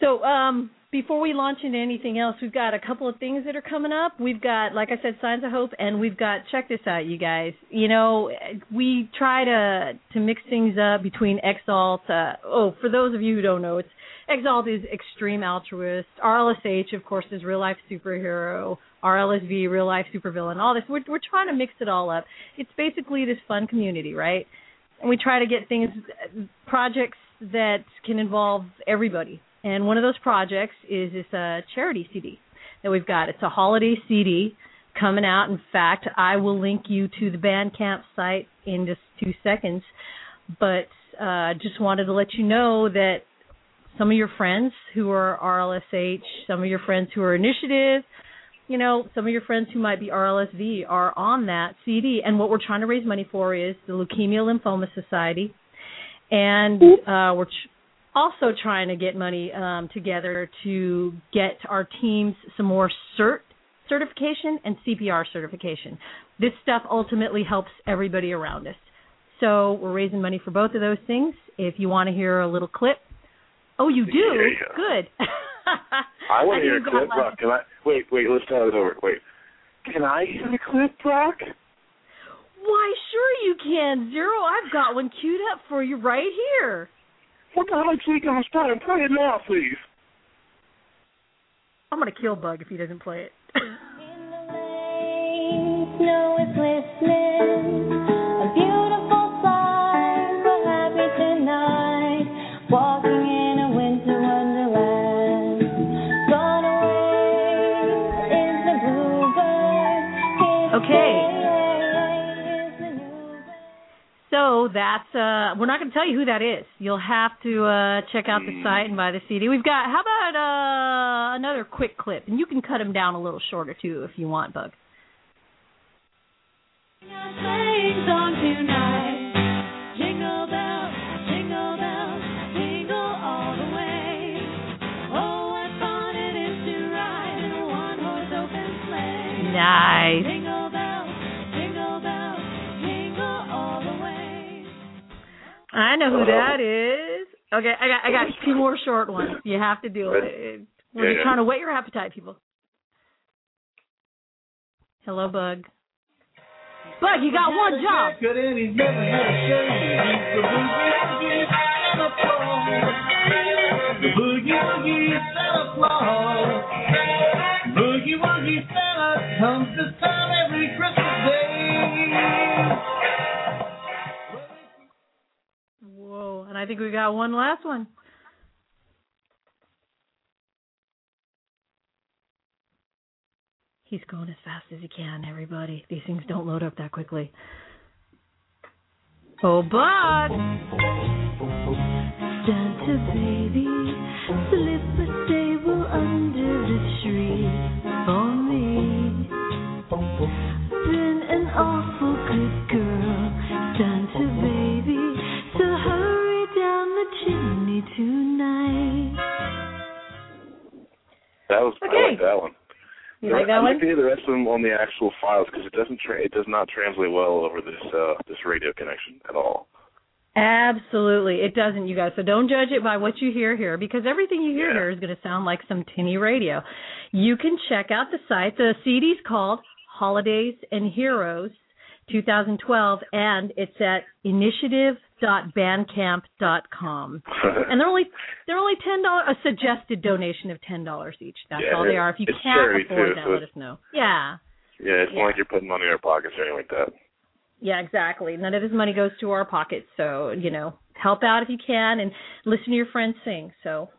So um, before we launch into anything else, we've got a couple of things that are coming up. We've got, like I said, Signs of Hope, and we've got, check this out, you guys. You know, we try to to mix things up between Exalt. Uh, oh, for those of you who don't know, it's Exalt is extreme altruist. RLSH, of course, is real life superhero. RLSV, real life supervillain. All this. We're we're trying to mix it all up. It's basically this fun community, right? And we try to get things, projects that can involve everybody. And one of those projects is this uh, charity CD that we've got. It's a holiday CD coming out. In fact, I will link you to the Bandcamp site in just two seconds. But uh, just wanted to let you know that some of your friends who are RLSH, some of your friends who are Initiative, you know, some of your friends who might be RLSV are on that CD. And what we're trying to raise money for is the Leukemia Lymphoma Society. And uh, we're ch- also trying to get money um, together to get our teams some more CERT certification and CPR certification. This stuff ultimately helps everybody around us. So we're raising money for both of those things. If you want to hear a little clip, oh, you do? Yeah. Good. *laughs* I want to hear a clip, Brock. Can I? Wait, wait. Let's start it over. Wait. Can I hear a clip, Brock? Why, sure you can, Zero. I've got one queued up for you right here. What the hell are you on the spot? And play it now, please. I'm gonna kill Bug if he doesn't play it. That's uh we're not going to tell you who that is. You'll have to uh check out the Hmm. site and buy the CD. We've got how about uh another quick clip and you can cut them down a little shorter too if you want, Bug. I know who that is. Okay, I got I got two more short ones. You have to do it. We're Yeah, just yeah. trying to whet your appetite, people. Hello, Bug. Bug, you got one job. Good and he's never had I think we got one last one. He's going as fast as he can, everybody. These things don't load up that quickly. Oh, but Santa baby, slip a That was I like that one. you like that like one? the rest of them on the actual files because it doesn't tra- it does not translate well over this uh this radio connection at all. Absolutely, it doesn't, you guys. So don't judge it by what you hear here, because everything you hear Yeah. here is going to sound like some tinny radio. You can check out the site. The CD's called Holidays and Heroes 2012, and it's at initiative.bandcamp.com. *laughs* And they're only they're only ten dollars. A suggested donation of ten dollars each. That's Yeah, all they are. If you can't afford too, that, so let us know. Yeah. Yeah, it's Yeah. not like you're putting money in our pockets or anything like that. Yeah, exactly. None of this money goes to our pockets, so you know, help out if you can and listen to your friends sing. So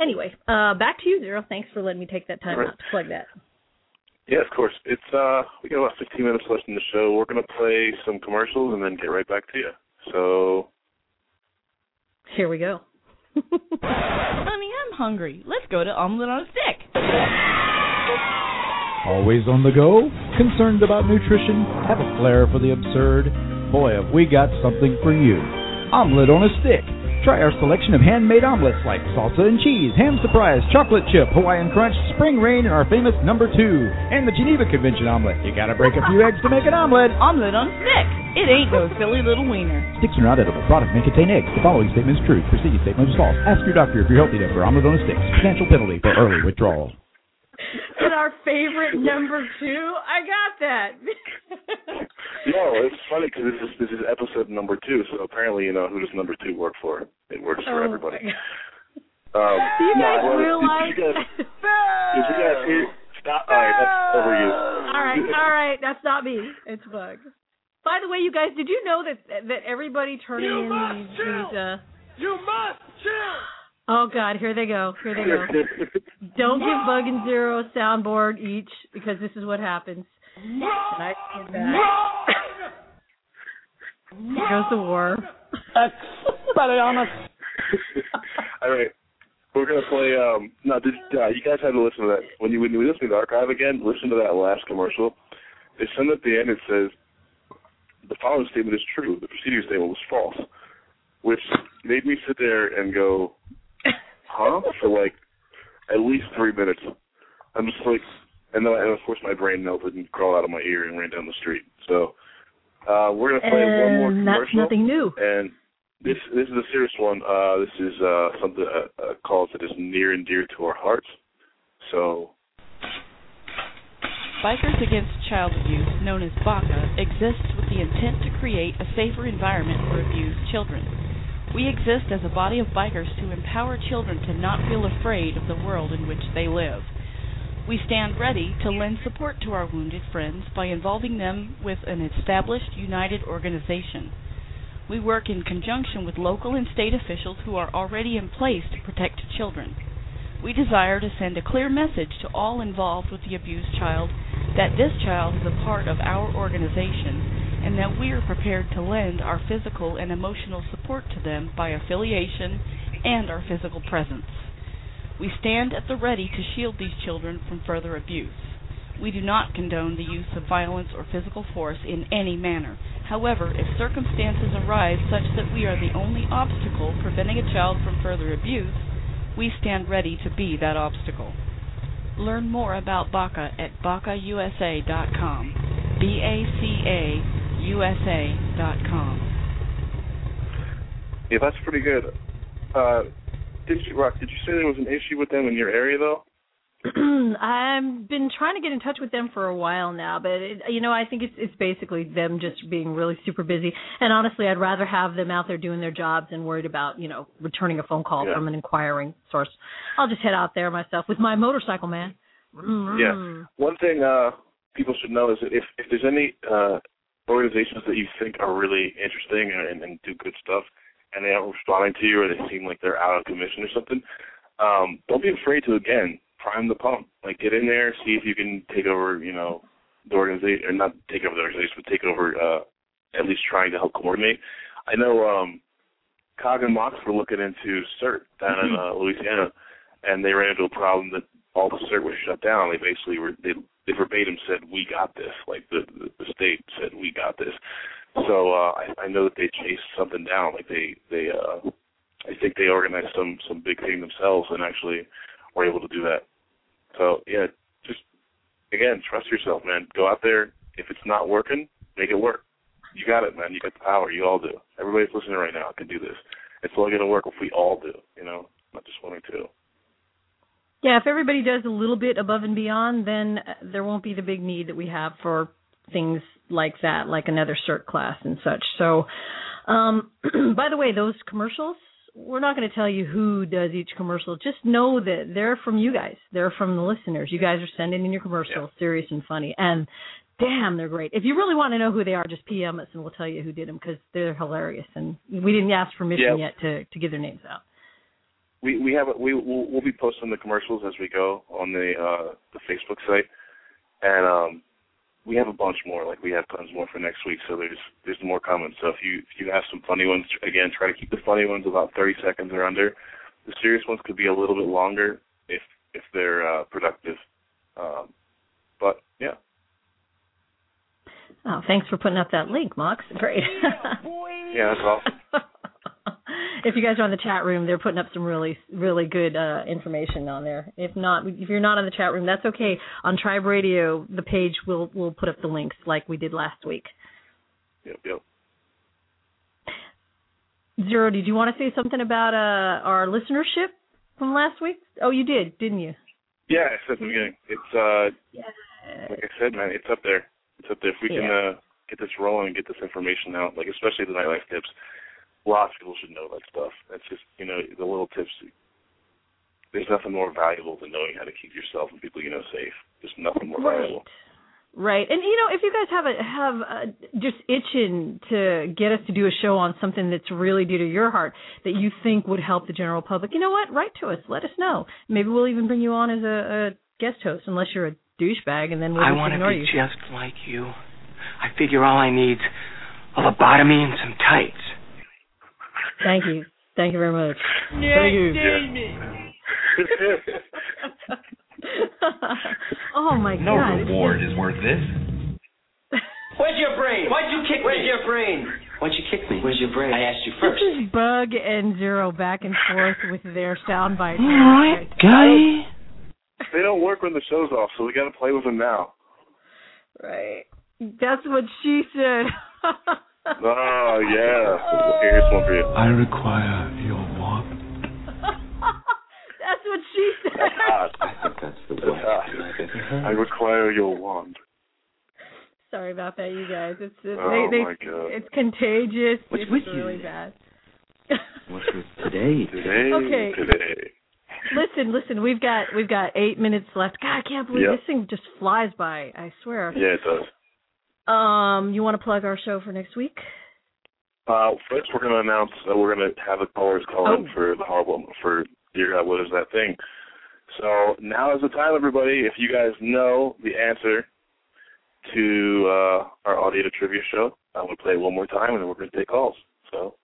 anyway, uh back to you, Zero. Thanks for letting me take that time right. out to plug that. Yeah, of course. It's uh we got about 15 minutes left in the show. We're gonna play some commercials and then get right back to you. So Here we go. *laughs* Honey, I'm hungry. Let's go to omelet on a stick. Always on the go? Concerned about nutrition? Have a flair for the absurd? Boy, have we got something for you. Omelet on a stick. Try our selection of handmade omelets like salsa and cheese, ham surprise, chocolate chip, Hawaiian crunch, spring rain, and our famous number two, and the Geneva Convention omelet. You gotta break a few eggs to make an omelet. Omelet on a stick. It ain't no silly little wiener. Sticks are not edible. Product may contain eggs. The following statement is true. Preceding statement is false. Ask your doctor if you're healthy enough for omelet on a stick. Potential penalty for early withdrawal. And our favorite number two. I got that. *laughs* no, it's funny because this is this is episode number two. So apparently, you know, who does number two work for? It works for Oh, everybody. Um, *laughs* Do you guys well, realize? Did you guys, *laughs* did you guys hear? Stop. All right, that's over you. all right, all right. That's not me. It's Bug. By the way, you guys, did you know that that everybody turning You in must these, chill. these uh You must chill. Oh God, here they go. Here they go. Don't give Bug and Zero a soundboard each because this is what happens. And I did that. Here goes the war. *laughs* All right. We're gonna play. Um, no, did, uh, you guys had to listen to that when you when you listen to the archive again. Listen to that last commercial. They send at the end. It says the following statement is true. The preceding statement was false, which made me sit there and go, "Huh?" for like at least three minutes. I'm just like, and then and of course my brain melted and crawled out of my ear and ran down the street. So uh, we're gonna play one more And commercial. that's nothing new. And this this is a serious one. Uh, this is uh, something uh, a cause that is near and dear to our hearts. So Bikers Against Child Abuse, known as BACA, exists with the intent to create a safer environment for abused children. We exist as a body of bikers to empower children to not feel afraid of the world in which they live. We stand ready to lend support to our wounded friends by involving them with an established, united organization. We work in conjunction with local and state officials who are already in place to protect children. We desire to send a clear message to all involved with the abused child that this child is a part of our organization and that we are prepared to lend our physical and emotional support to them by affiliation and our physical presence. We stand at the ready to shield these children from further abuse. We do not condone the use of violence or physical force in any manner. However, if circumstances arise such that we are the only obstacle preventing a child from further abuse, we stand ready to be that obstacle. Learn more about BACA at bacausa.com. B A C A U S A.com. yeah, that's pretty good. Uh, did you Rock? Did you say there was an issue with them in your area though? *clears throat* I've been trying to get in touch with them for a while now, but it, you know, I think it's it's basically them just being really super busy. And honestly, I'd rather have them out there doing their jobs and worried about you know returning a phone call Yeah. from an inquiring source. I'll just head out there myself with my motorcycle, man. Mm. Yeah. One thing uh, people should know is that if if there's any uh, organizations that you think are really interesting and, and do good stuff, and they aren't responding to you, or they seem like they're out of commission or something, um, don't be afraid to again prime the pump. Like get in there, see if you can take over, you know, the organization, or not take over the organization, but take over uh, at least trying to help coordinate. I know um, Cog and Mox were looking into CERT down in uh, Louisiana, and they ran into a problem that all the CERT was shut down. They basically were they, they verbatim said, "We got this." Like the the, the state said, "We got this." So uh, I, I know that they chased something down. Like they they uh, I think they organized some some big thing themselves and actually were able to do that. So yeah, just again, trust yourself, man. Go out there. If it's not working, make it work. You got it, man. You got the power. You all do. Everybody's listening right now can do this. It's only going to work if we all do. You know, not just one or two. Yeah, if everybody does a little bit above and beyond, then uh, there won't be the big need that we have for things like that, like another cert class and such. So, um, *clears throat* by the way, those commercials, we're not going to tell you who does each commercial. Just know that they're from you guys. They're from the listeners. You guys are sending in your commercials, serious and funny. And damn, they're great. If you really want to know who they are, just PM us and we'll tell you who did them because they're hilarious. And we didn't ask permission Yeah. yet to to give their names out. We we have a, we we'll, we'll be posting the commercials as we go on the uh the Facebook site, and um we have a bunch more. Like we have tons more for next week. So there's there's more coming. So if you if you have some funny ones, again, try to keep the funny ones about 30 seconds or under. The serious ones could be a little bit longer if if they're uh, productive. Um, but yeah, Oh, thanks for putting up that link, Mox. Great. yeah, that's awesome. *laughs* if you guys are on the chat room, they're putting up some really, really good uh, information on there. If not, if you're not on the chat room, that's okay. On Tribe Radio, the page will will put up the links like we did last week. Yep, yep. Zero, did you want to say something about uh, our listenership from last week? Oh, you did, didn't you? Yeah, I said at the beginning. It's uh, like I said, man, it's up there. It's up there. If we can uh, get this rolling and get this information out, like especially the nightlife tips, lots of people should know that stuff. That's just you know the little tips. There's nothing more valuable than knowing how to keep yourself and people you know safe. There's nothing more Right. valuable. Right, and you know, if you guys have a have a, just itching to get us to do a show on something that's really dear to your heart that you think would help the general public, you know what? Write to us. Let us know. Maybe we'll even bring you on as a, a guest host, unless you're a douchebag, and then we'll I want to be you. just like you. I figure all I need's a lobotomy and some tights. Thank you. Thank you very much. Thank you. *laughs* oh my No god. reward is worth this. Where's your brain? Why'd you kick me? Where's your brain? Why'd you kick me? Where's your brain? I asked you first. This first. is Bug and Zero back and forth with their sound bites. All right, guy. They don't work when the show's off, so we got to play with them now. Right. That's what she said. *laughs* Oh yeah. Here's one for you. I require your warmth. That's what she said. That's hot. I think that's the That's best hot. I've ever heard. I require your wand. Sorry about that, you guys. It's it, Oh, they, they, my God. it's contagious. What's it's with you? really bad. What's with today? Today, Okay. today. listen, listen. We've got we've got eight minutes left. God, I can't believe Yep. this thing just flies by. I swear. Yeah, it does. Um, you want to plug our show for next week? Uh, first, we're going to announce that we're going to have the callers call in Oh. for the horrible for dear God, what is that thing? So now is the time, everybody. If you guys know the answer to uh, our audio trivia show, I'm going to play it one more time, and then we're going to take calls. So *laughs*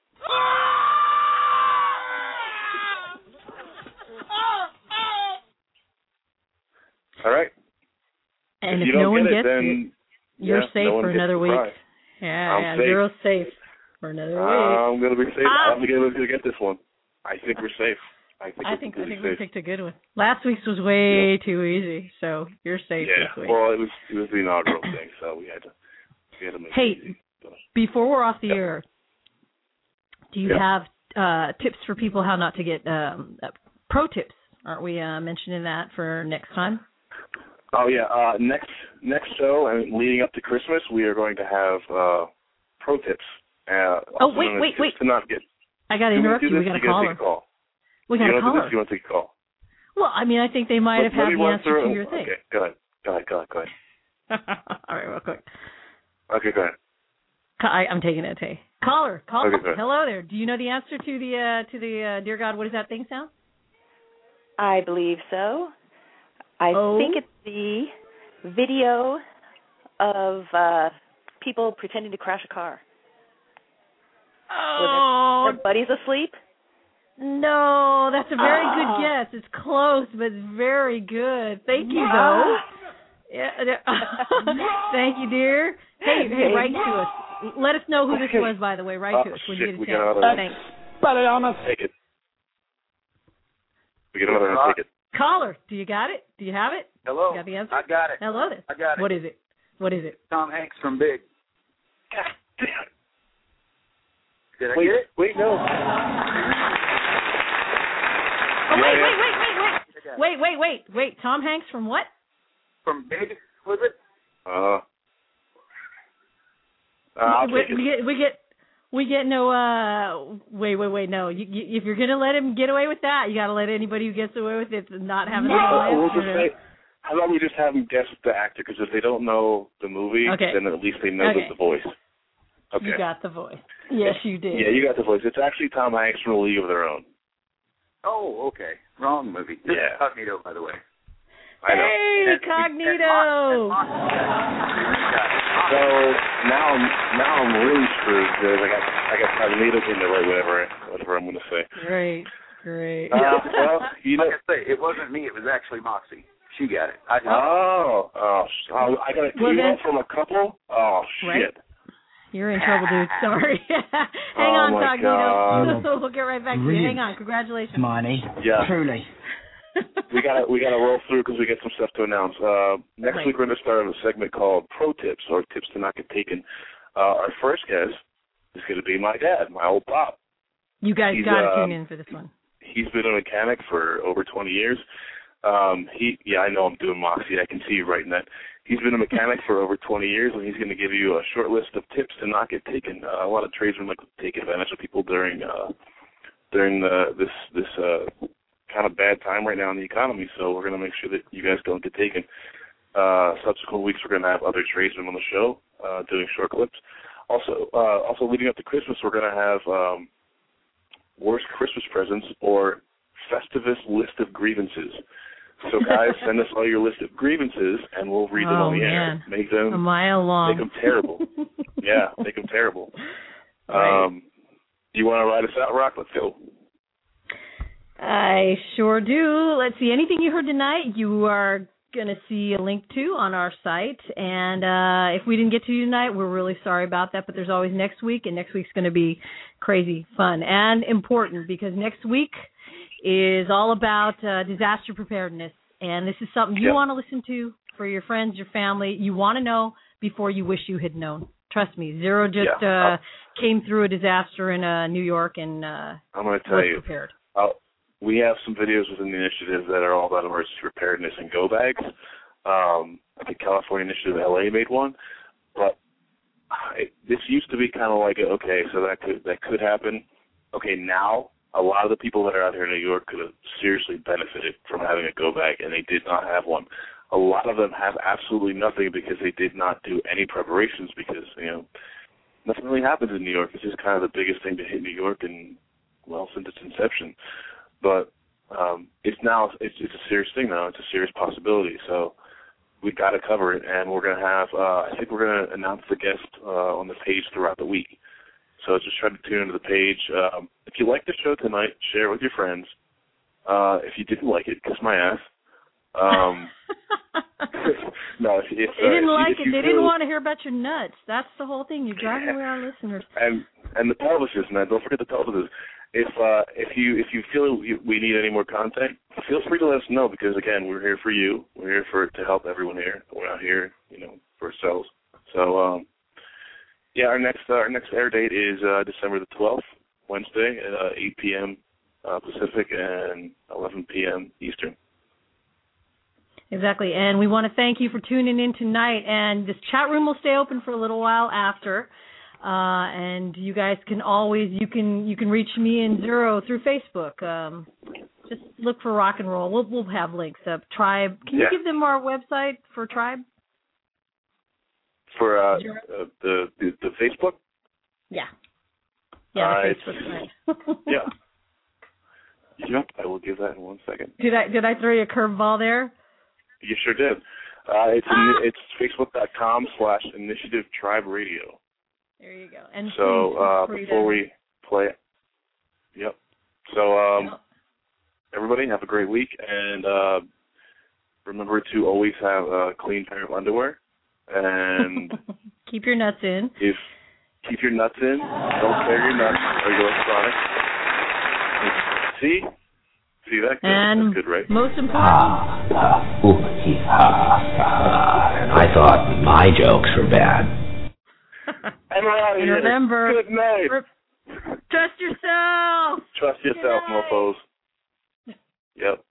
all right. And if if, you no don't one get it, then you're yeah, safe no for another week. Yeah, I'm yeah, safe. zero's safe for another week. I'm going to be safe. Ah. I'm going to be able to get this one. I think we're safe. I think I think I think we picked a good one. Last week's was way too easy, so you're safe Yeah. this week. Well, it was it was the inaugural thing, so we had to we had to make Hey, it easy. Before we're off the air, do you Yeah. have uh, tips for people how not to get um, uh, pro tips? Aren't we uh, mentioning that for next time? Oh yeah. Uh, next next show and leading up to Christmas, we are going to have uh, pro tips. Uh, Oh, wait, wait, wait. To not get. I got to interrupt you. We this? We got to caller. Take call. We got you a don't this. You want to take a call? Well, I mean, I think they might Let- have had the answer through to your thing. Okay. Go ahead. Go ahead. Go ahead. Go ahead. *laughs* All right, real quick. Okay. Go ahead. I, I'm taking it. Hey, caller, caller. Okay, go. Hello there. Do you know the answer to the uh, to the uh, dear God? What does that thing sound? I believe so. I Oh. think it's the video of uh people pretending to crash a car. Oh, Their buddy's asleep. No, that's a very Ah. good guess. It's close, but it's very good. Thank you, though. *laughs* Yeah. yeah. *laughs* Thank you, dear. Hey, hey, write to us. Let us know who this was, by the way. Write to Oh, us when shit, you get a we chance. got another- Thanks. Take it. We get another one. Take it. Caller, do you got it? Do you have it? Hello. You got the answer? I got it. Hello there. I got it. What is it? What is it? Tom Hanks from Big. *laughs* Did I Wait, get it? wait, no. Oh, wait, wait, wait, wait, wait. Wait, wait, wait, wait. Tom Hanks from what? From Big, was it? Uh. uh I'll we, it. we get we get we get no uh wait wait wait no you, you, if you're gonna let him get away with that you got to let anybody who gets away with it not have an No, we'll answer. just say, How about we just have them guess the actor? Because if they don't know the movie, Okay. then at least they know Okay. the, the voice. Okay. You got the voice. Yes, you did. Yeah, you got the voice. It's actually Tom Hanks from A League of Their Own. Oh, okay. Wrong movie. This Yeah. is Cognito, by the way. I know. Hey, And- Cognito. So now I'm now I'm really screwed because I got I got Cognito in there right whatever whatever I'm going to say. Right, great. Uh, *laughs* well, you know. Like I say, it wasn't me. It was actually Moxie. She got it. I just, Oh, oh, oh, I got a Well, email then- from a couple. Oh Right. shit. You're in trouble, dude. *laughs* Sorry. *laughs* Hang Oh, on, my Cognito. We'll get right back to you. Hang on. Congratulations. Money. Yeah. Truly. We gotta we gotta roll through because we got some stuff to announce. Uh, next Right. week we're gonna start a segment called Pro Tips or Tips to Not Get Taken. Uh, our first guest is gonna be my dad, my old pop. You guys He's, got to um, tune in for this one. He's been a mechanic for over 20 years. Um, he yeah, I know I'm doing Moxie. I can see you writing that. He's been a mechanic for over 20 years, and he's going to give you a short list of tips to not get taken. Uh, a lot of tradesmen like to take advantage of people during uh, during the, this this uh, kind of bad time right now in the economy. So we're going to make sure that you guys don't get taken. Uh, subsequent weeks, we're going to have other tradesmen on the show uh, doing short clips. Also, uh, also leading up to Christmas, we're going to have um, worst Christmas presents or Festivus list of grievances. So guys, *laughs* send us all your list of grievances, and we'll read them Oh, on the air. Make them A mile long. Make them terrible. *laughs* yeah, make them terrible. Right. Um, you want to ride us out, Rock? Let's go. I sure do. Let's see. Anything you heard tonight, you are going to see a link to on our site. And uh, if we didn't get to you tonight, we're really sorry about that. But there's always next week, and next week's going to be crazy fun and important because next week is all about uh, disaster preparedness. And this is something you Yep. want to listen to for your friends, your family. You want to know before you wish you had known. Trust me, Zero just Yeah. uh, came through a disaster in uh, New York and uh, I'm going to tell you. prepared. Uh, we have some videos within the initiative that are all about emergency preparedness and go bags. Um, I think California Initiative LA made one, but I, this used to be kind of like okay, so that could that could happen. Okay, now a lot of the people that are out here in New York could have seriously benefited from having a go bag, and they did not have one. A lot of them have absolutely nothing because they did not do any preparations because you know nothing really happens in New York. This is kind of the biggest thing to hit New York and well since its inception. But um it's now it's it's a serious thing now. It's a serious possibility. So we got to cover it, and we're gonna have. uh I think we're gonna announce the guest uh on the page throughout the week. So just try to tune into the page. Um, if you liked the show tonight, share it with your friends. Uh, if you didn't like it, kiss my ass. Um, *laughs* no, if, if They uh, didn't if like it. They didn't want to hear about your nuts. That's the whole thing. You're driving away our listeners. and and the pelvises, man. Don't forget the pelvises. If uh, if you if you feel we need any more content, feel free to let us know because again, we're here for you. We're here for to help everyone here. We're not here, you know, for ourselves. So um, yeah, our next uh, our next air date is uh, December the twelfth, Wednesday at uh, 8 p.m. Uh, Pacific and 11 p.m. Eastern. Exactly. And we want to thank you for tuning in tonight. And this chat room will stay open for a little while after. Uh, and you guys can always you can you can reach me and Zero through Facebook. Um, just look for rock and roll. We'll we'll have links up. Tribe. Can Yeah. you give them our website for Tribe? For uh, uh, the, the the Facebook, Yeah. Yeah, the it's- Facebook *laughs* yeah. *laughs* Yep, I will give that in one second. Did I did I throw you a curveball there? You sure did. Uh, it's Ah! it's facebook.com slash initiative tribe radio. There you go. And So uh, before we play, yep. So um, everybody have a great week, and uh, remember to always have a clean pair of underwear, and *laughs* keep your nuts in. if keep your nuts in, don't tear your nuts or your electronics. See, see that? Good. And That's good, right? most important, Ha, ooh, hee, ha, ha. And I thought my jokes were bad. And we're out of and here. remember, Good night. trust yourself. Trust yourself, mofos. Yep.